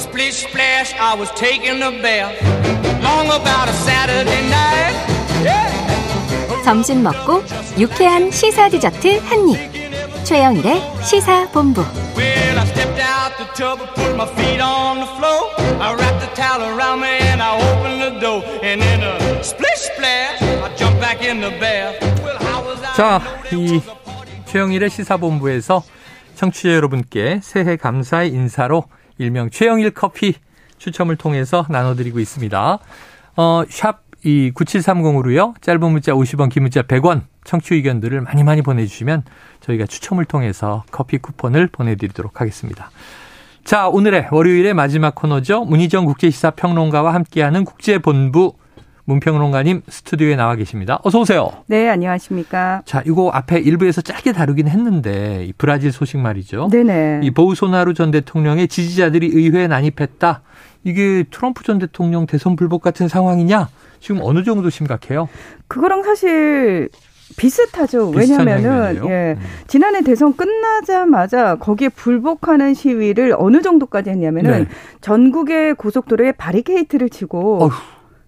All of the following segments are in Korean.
Splish splash, I was taking a bath. Long about a Saturday night. Yeah. 점심 먹고 유쾌한 시사 디저트 한 입. 최영일의 시사 본부. Well, I stepped out the tub, put my feet on the floor. I wrapped the towel around me and I opened the door. And in a splish splash, I jumped back in the bath. Well, how was I? 자, 이 최영일의 시사본부에서 청취자 여러분께 새해 감사의 인사로 일명 최영일 커피 추첨을 통해서 나눠드리고 있습니다. 어, 샵 이 9730으로요. 짧은 문자 50원, 긴 문자 100원 청취 의견들을 많이 많이 보내주시면 저희가 추첨을 통해서 커피 쿠폰을 보내드리도록 하겠습니다. 자, 오늘의 월요일의 마지막 코너죠. 문희정 국제시사평론가와 함께하는 국제본부 문평론가님 스튜디오에 나와 계십니다. 어서 오세요. 네, 안녕하십니까. 자, 이거 앞에 일부에서 짧게 다루긴 했는데 이 브라질 소식 말이죠. 네네. 이 보우소나루 전 대통령의 지지자들이 의회에 난입했다. 이게 트럼프 전 대통령 대선 불복 같은 상황이냐? 지금 어느 정도 심각해요? 그거랑 사실 비슷하죠. 왜냐면은? 예. 음. 지난해 대선 끝나자마자 거기에 불복하는 시위를 어느 정도까지 했냐면은 네. 전국의 고속도로에 바리케이트를 치고 어휴.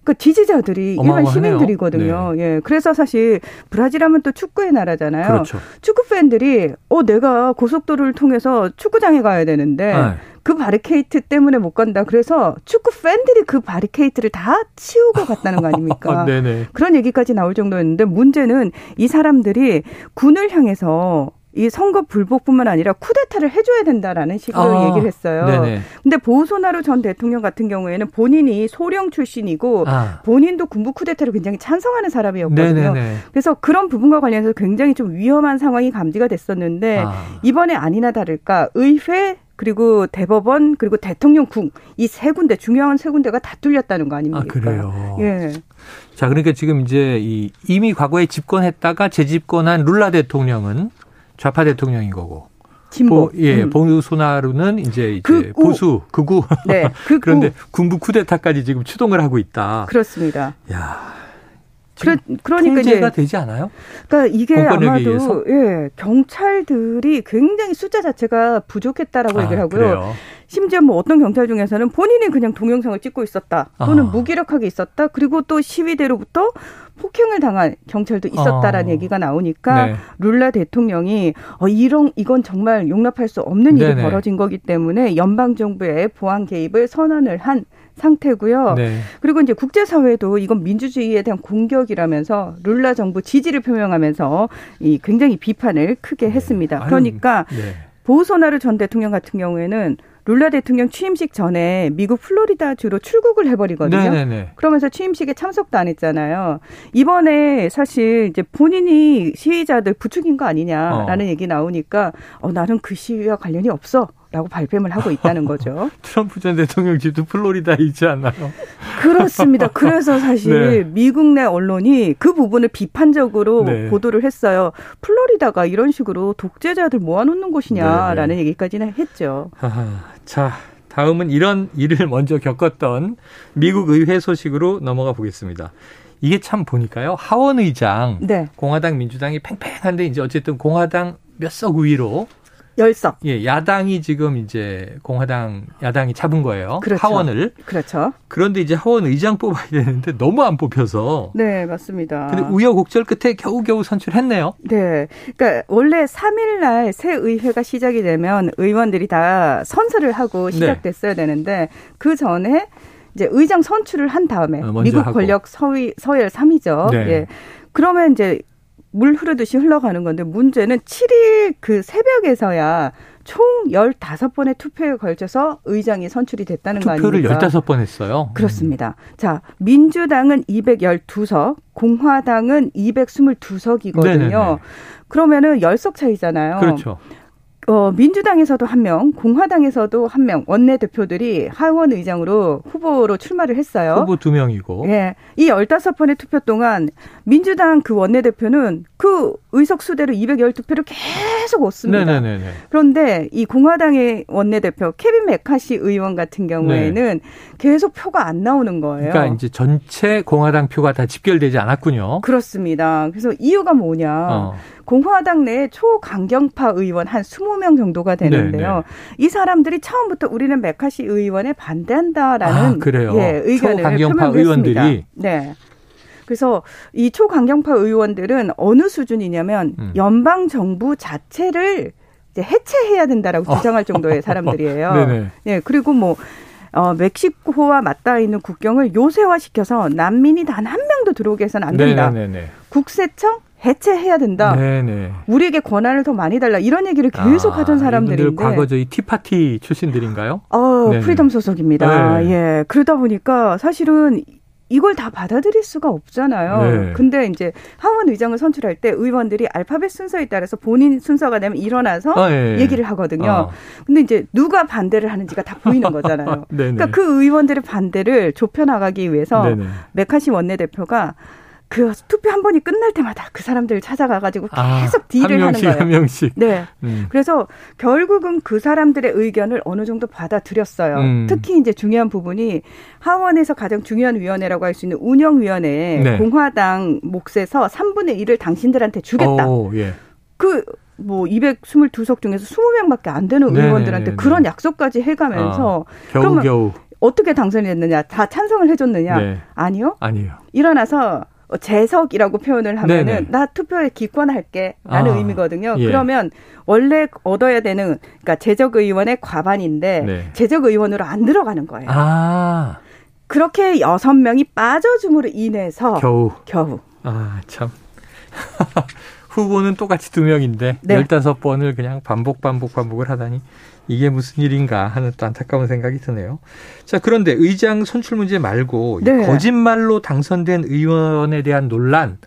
그 지지자들이 일반. 시민들이거든요. 예. 그래서 사실 브라질 하면 또 축구의 나라잖아요. 그렇죠. 축구 팬들이 어 내가 고속도로를 통해서 축구장에 가야 되는데 네. 그 바리케이트 때문에 못 간다. 그래서 축구 팬들이 그 바리케이트를 다 치우고 갔다는 거 아닙니까? 네네. 그런 얘기까지 나올 정도였는데 문제는 이 사람들이 군을 향해서 이 선거 불복뿐만 아니라 쿠데타를 해줘야 된다라는 식으로 아, 얘기를 했어요. 네네. 근데 보소나루 전 대통령 같은 경우에는 본인이 소령 출신이고 아. 본인도 군부 쿠데타를 굉장히 찬성하는 사람이었거든요. 네네네. 그래서 그런 부분과 관련해서 굉장히 좀 위험한 상황이 감지가 됐었는데 아. 이번에 아니나 다를까 의회 그리고 대법원 그리고 대통령궁 이 세 군데 중요한 세 군데가 다 뚫렸다는 거 아닙니까? 아, 그래요? 예. 자, 그러니까 지금 이제 이 이미 과거에 집권했다가 재집권한 룰라 대통령은 좌파 대통령인 거고. 진보. 보, 예, 음. 보우소나루는 이제, 이제 극우. 보수, 극우. 네, 극우. 그런데 군부 쿠데타까지 지금 추동을 하고 있다. 그렇습니다. 야. 그러, 그러니까 통제가 이제 되지 않아요? 그러니까 이게 공권력에 의해서? 아마도 예, 경찰들이 굉장히 숫자 자체가 부족했다라고 아, 얘기를 하고요. 그래요. 심지어 뭐 어떤 경찰 중에서는 본인이 그냥 동영상을 찍고 있었다 또는 아. 무기력하게 있었다 그리고 또 시위대로부터 폭행을 당한 경찰도 있었다라는 아. 얘기가 나오니까 네. 룰라 대통령이 어 이런 이건 정말 용납할 수 없는 일이 네네. 벌어진 거기 때문에 연방 정부의 보안 개입을 선언을 한 상태고요. 네. 그리고 이제 국제사회도 이건 민주주의에 대한 공격이라면서 룰라 정부 지지를 표명하면서 이 굉장히 비판을 크게 했습니다. 아유, 그러니까 네. 보우소나루 전 대통령 같은 경우에는 룰라 대통령 취임식 전에 미국 플로리다주로 출국을 해버리거든요. 네네네. 그러면서 취임식에 참석도 안 했잖아요. 이번에 사실 이제 본인이 시위자들 부추긴 거 아니냐라는 어. 얘기 나오니까 어, 나는 그 시위와 관련이 없어. 라고 발뺌을 하고 있다는 거죠. 트럼프 전 대통령 집도 플로리다에 있지 않나요? 그렇습니다. 그래서 사실 네. 미국 내 언론이 그 부분을 비판적으로 네. 보도를 했어요. 플로리다가 이런 식으로 독재자들 모아놓는 곳이냐라는 네, 네. 얘기까지는 했죠. 자, 다음은 이런 일을 먼저 겪었던 미국 의회 소식으로 넘어가 보겠습니다. 이게 참 보니까요. 하원 의장 네. 공화당 민주당이 팽팽한데 이제 어쨌든 공화당 몇석 우위로 열석. 예, 야당이 지금 이제 공화당 야당이 잡은 거예요. 그렇죠. 하원을. 그렇죠. 그런데 이제 하원 의장 뽑아야 되는데 너무 안 뽑혀서 네, 맞습니다. 근데 우여곡절 끝에 겨우겨우 선출했네요. 네. 그러니까 원래 3일 날 새 의회가 시작이 되면 의원들이 다 선서를 하고 네. 시작됐어야 되는데 그 전에 이제 의장 선출을 한 다음에 어, 미국 하고. 권력 서위, 서열 3위죠. 네. 예. 그러면 이제 물 흐르듯이 흘러가는 건데 문제는 7일 그 새벽에서야 총 15번의 투표에 걸쳐서 의장이 선출이 됐다는 거 투표를 아닙니까? 15번 했어요. 그렇습니다. 자, 민주당은 212석, 공화당은 222석이거든요. 네네네. 그러면은 10석 차이잖아요. 그렇죠. 어, 민주당에서도 한 명, 공화당에서도 한 명, 원내대표들이 하원 의장으로 후보로 출마를 했어요. 후보 두 명이고. 예. 이 15번의 투표 동안 민주당 그 원내대표는 그 의석 수대로 212표를 계속 얻습니다. 네네네. 그런데 이 공화당의 원내대표 케빈 메카시 의원 같은 경우에는 네. 계속 표가 안 나오는 거예요. 그러니까 이제 전체 공화당 표가 다 집결되지 않았군요. 그렇습니다. 그래서 이유가 뭐냐? 어. 공화당 내 초강경파 의원 한 20명 정도가 되는데요. 네네. 네. 이 사람들이 처음부터 우리는 메카시 의원에 반대한다라는 아, 그래요. 예, 의견을 초강경파 의원들이 네. 그래서 이 초강경파 의원들은 어느 수준이냐면 음. 연방 정부 자체를 이제 해체해야 된다라고 어. 주장할 정도의 사람들이에요. 네네. 네, 그리고 뭐 어, 멕시코와 맞닿아 있는 국경을 요새화시켜서 난민이 단 한 명도 들어오게 해서는 안 된다. 네네네. 국세청 해체해야 된다. 네네. 우리에게 권한을 더 많이 달라. 이런 얘기를 계속 아, 하던 사람들인데. 과거 저희 티파티 출신들인가요? 어, 네네. Freedom 소속입니다. 네. 예. 그러다 보니까 사실은 이걸 다 받아들일 수가 없잖아요. 네. 근데 이제 하원 의장을 선출할 때 의원들이 알파벳 순서에 따라서 본인 순서가 되면 일어나서 아, 예. 얘기를 하거든요. 어. 근데 이제 누가 반대를 하는지가 다 보이는 거잖아요. 그러니까 그 의원들의 반대를 좁혀 나가기 위해서 네네. 매카시 원내대표가 그 투표 한 번이 끝날 때마다 그 사람들을 찾아가가지고 아, 계속 아, deal을 명씩, 하는 거예요. 한 명씩. 네. 음. 그래서 결국은 그 사람들의 의견을 어느 정도 받아들였어요. 음. 특히 이제 중요한 부분이 하원에서 가장 중요한 위원회라고 할 수 있는 운영위원회 네. 공화당 몫에서 3분의 1을 당신들한테 주겠다. 오, 예. 그뭐 222석 중에서 20명밖에 안 되는 네, 의원들한테 네네네. 그런 약속까지 해가면서 아, 겨우 겨우 어떻게 당선이 됐느냐? 다 찬성을 해줬느냐? 네. 아니요. 아니요. 일어나서 어, 재석이라고 표현을 하면은 네네. 나 투표에 기권할게 라는 아, 의미거든요. 예. 그러면 원래 얻어야 되는 그러니까 재적 의원의 과반인데 네. 재적 의원으로 안 들어가는 거예요. 아. 그렇게 여섯 명이 빠져줌으로 인해서 겨우 겨우 아 참. 후보는 똑같이 두 명인데 네. 15번을 그냥 반복 반복 반복을 하다니 이게 무슨 일인가 하는 또 안타까운 생각이 드네요. 자, 그런데 의장 선출 문제 말고 네. 거짓말로 당선된 의원에 대한 논란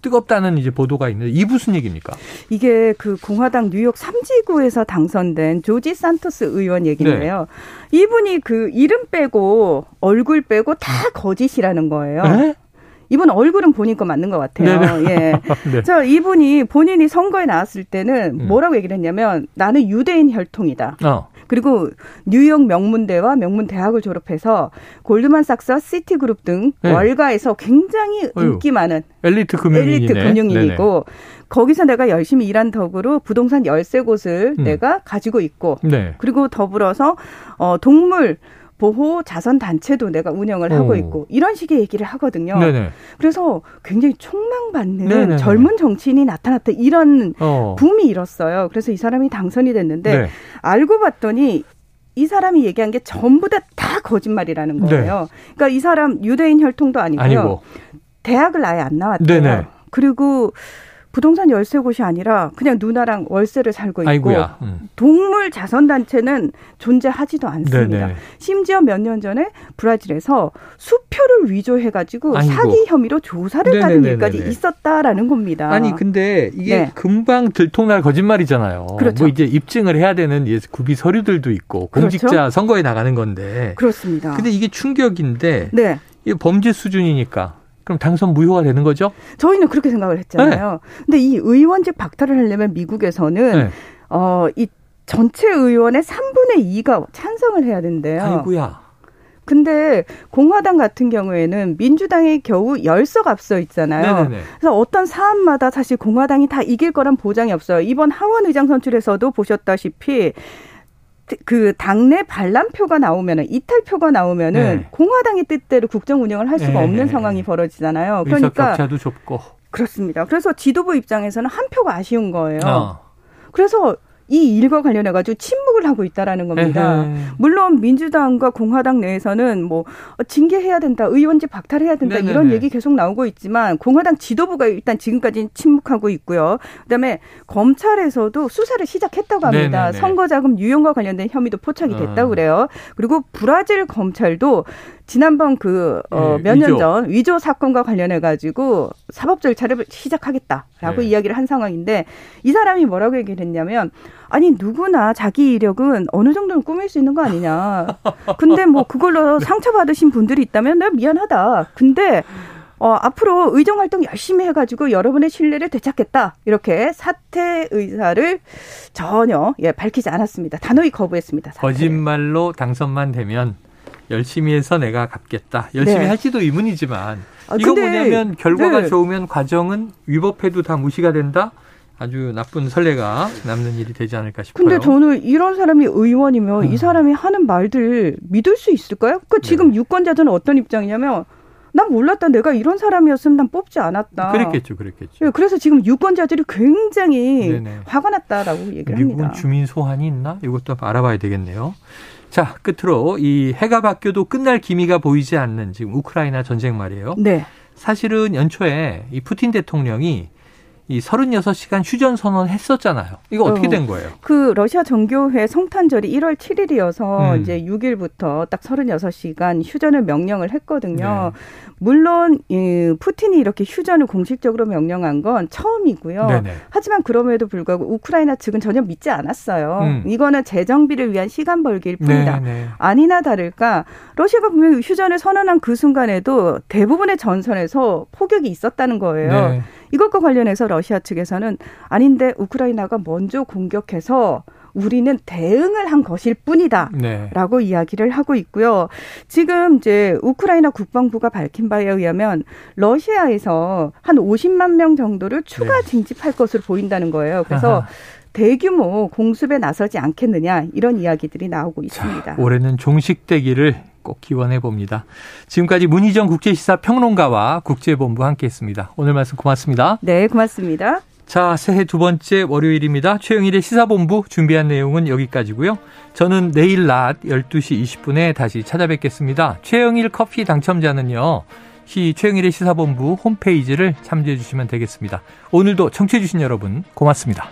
뜨겁다는 이제 보도가 있는데 이 무슨 얘기입니까? 이게 그 공화당 뉴욕 3지구에서 당선된 조지 산토스 의원 얘기인데요. 네. 이분이 그 이름 빼고 얼굴 빼고 다 거짓이라는 거예요. 네? 이분 얼굴은 본인 거 맞는 것 같아요. 네네. 예. 네. 자, 이분이 본인이 선거에 나왔을 때는 음. 뭐라고 얘기를 했냐면 나는 유대인 혈통이다. 어. 그리고 뉴욕 명문대와 명문대학을 졸업해서 골드만삭스와 시티그룹 등 네. 월가에서 굉장히 인기 많은 엘리트 금융인이네. 엘리트 금융인이고 네네. 거기서 내가 열심히 일한 덕으로 부동산 열세 곳을 음. 내가 가지고 있고 네. 그리고 더불어서 어 동물 보호 자선 단체도 내가 운영을 오. 하고 있고 이런 식의 얘기를 하거든요. 네네. 그래서 굉장히 촉망받는 네네네. 젊은 정치인이 나타났다 이런 어. 붐이 일었어요. 그래서 이 사람이 당선이 됐는데 네. 알고 봤더니 이 사람이 얘기한 게 전부 다 다 거짓말이라는 네. 거예요. 네. 그러니까 이 사람 유대인 혈통도 아니고요. 아니고. 대학을 아예 안 나왔대요. 네네. 그리고 부동산 열세 곳이 아니라 그냥 누나랑 월세를 살고 있고 음. 동물 자선 단체는 존재하지도 않습니다. 네네. 심지어 몇 년 전에 브라질에서 수표를 위조해 가지고 사기 혐의로 조사를 네네네네네. 받은 일까지 있었다라는 겁니다. 아니 근데 이게 네. 금방 들통날 거짓말이잖아요. 그렇죠. 뭐 이제 입증을 해야 되는 구비 서류들도 있고 공직자 그렇죠? 선거에 나가는 건데. 그렇습니다. 근데 이게 충격인데 네. 이게 범죄 수준이니까 그럼 당선 무효가 되는 거죠? 저희는 그렇게 생각을 했잖아요. 네. 근데 이 의원직 박탈을 하려면 미국에서는 네. 어 이 전체 의원의 3분의 2가 찬성을 해야 된대요. 아이고야. 근데 공화당 같은 경우에는 민주당이 겨우 열석 앞서 있잖아요. 네네네. 그래서 어떤 사안마다 사실 공화당이 다 이길 거란 보장이 없어요. 이번 하원 의장 선출에서도 보셨다시피 그 당내 반란표가 나오면은 이탈표가 나오면은 네. 공화당의 뜻대로 국정 운영을 할 수가 네. 없는 상황이 벌어지잖아요. 그러니까 격차도 좁고 그렇습니다. 그래서 지도부 입장에서는 한 표가 아쉬운 거예요. 어. 그래서 이 일과 관련해 가지고 침묵을 하고 있다라는 겁니다. 에헤. 물론 민주당과 공화당 내에서는 뭐 징계해야 된다, 의원직 박탈해야 된다 네네네. 이런 얘기 계속 나오고 있지만 공화당 지도부가 일단 지금까지 침묵하고 있고요. 그다음에 검찰에서도 수사를 시작했다고 합니다. 네네네. 선거자금 유용과 관련된 혐의도 포착이 됐다고 어. 그래요. 그리고 브라질 검찰도 지난번 그, 어, 네, 몇년 전 위조 사건과 관련해 가지고 사법 절차를 시작하겠다라고 네. 이야기를 한 상황인데 이 사람이 뭐라고 얘기를 했냐면 아니 누구나 자기 이력은 어느 정도는 꾸밀 수 있는 거 아니냐. 근데 뭐 그걸로 상처받으신 분들이 있다면 내가 미안하다. 근데 어, 앞으로 의정 활동 열심히 해가지고 여러분의 신뢰를 되찾겠다. 이렇게 사퇴 의사를 전혀 예, 밝히지 않았습니다. 단호히 거부했습니다. 사퇴. 거짓말로 당선만 되면 열심히 해서 내가 갚겠다. 열심히 네. 할지도 의문이지만 아, 이거 뭐냐면 결과가 네. 좋으면 과정은 위법해도 다 무시가 된다. 아주 나쁜 선례가 남는 일이 되지 않을까 싶어요. 근데 저는 이런 사람이 의원이면 음. 이 사람이 하는 말들 믿을 수 있을까요? 그 지금 네. 유권자들은 어떤 입장이냐면 난 몰랐다. 내가 이런 사람이었으면 난 뽑지 않았다. 그랬겠죠, 그랬겠죠. 예, 그래서 지금 유권자들이 굉장히 네네. 화가 났다라고 얘기를 미국은 합니다. 주민 소환이 있나? 이것도 알아봐야 되겠네요. 자, 끝으로 이 해가 바뀌어도 끝날 기미가 보이지 않는 지금 우크라이나 전쟁 말이에요. 네. 사실은 연초에 이 푸틴 대통령이 이 36시간 휴전 선언 했었잖아요. 이거 어떻게 어, 된 거예요? 그 러시아 정교회 성탄절이 1월 7일이어서 음. 이제 6일부터 딱 36시간 휴전을 명령을 했거든요. 네. 물론 이 푸틴이 이렇게 휴전을 공식적으로 명령한 건 처음이고요. 네네. 하지만 그럼에도 불구하고 우크라이나 측은 전혀 믿지 않았어요. 음. 이거는 재정비를 위한 시간 벌기일 뿐이다. 네네. 아니나 다를까 러시아가 분명히 휴전을 선언한 그 순간에도 대부분의 전선에서 포격이 있었다는 거예요. 네. 이것과 관련해서 러시아 측에서는 아닌데 우크라이나가 먼저 공격해서 우리는 대응을 한 것일 뿐이다. 네. 라고 이야기를 하고 있고요. 지금 이제 우크라이나 국방부가 밝힌 바에 의하면 러시아에서 한 50만 명 정도를 추가 네. 징집할 것으로 보인다는 거예요. 그래서 아하. 대규모 공습에 나서지 않겠느냐 이런 이야기들이 나오고 있습니다. 자, 올해는 종식되기를 꼭 기원해 봅니다. 지금까지 문희정 국제시사 평론가와 국제본부 함께했습니다. 오늘 말씀 고맙습니다. 네, 고맙습니다. 자, 새해 두 번째 월요일입니다. 최영일의 시사본부 준비한 내용은 여기까지고요. 저는 내일 낮 12시 20분에 다시 찾아뵙겠습니다. 최영일 커피 당첨자는요. 시 최영일의 시사본부 홈페이지를 참조해 주시면 되겠습니다. 오늘도 청취해 주신 여러분 고맙습니다.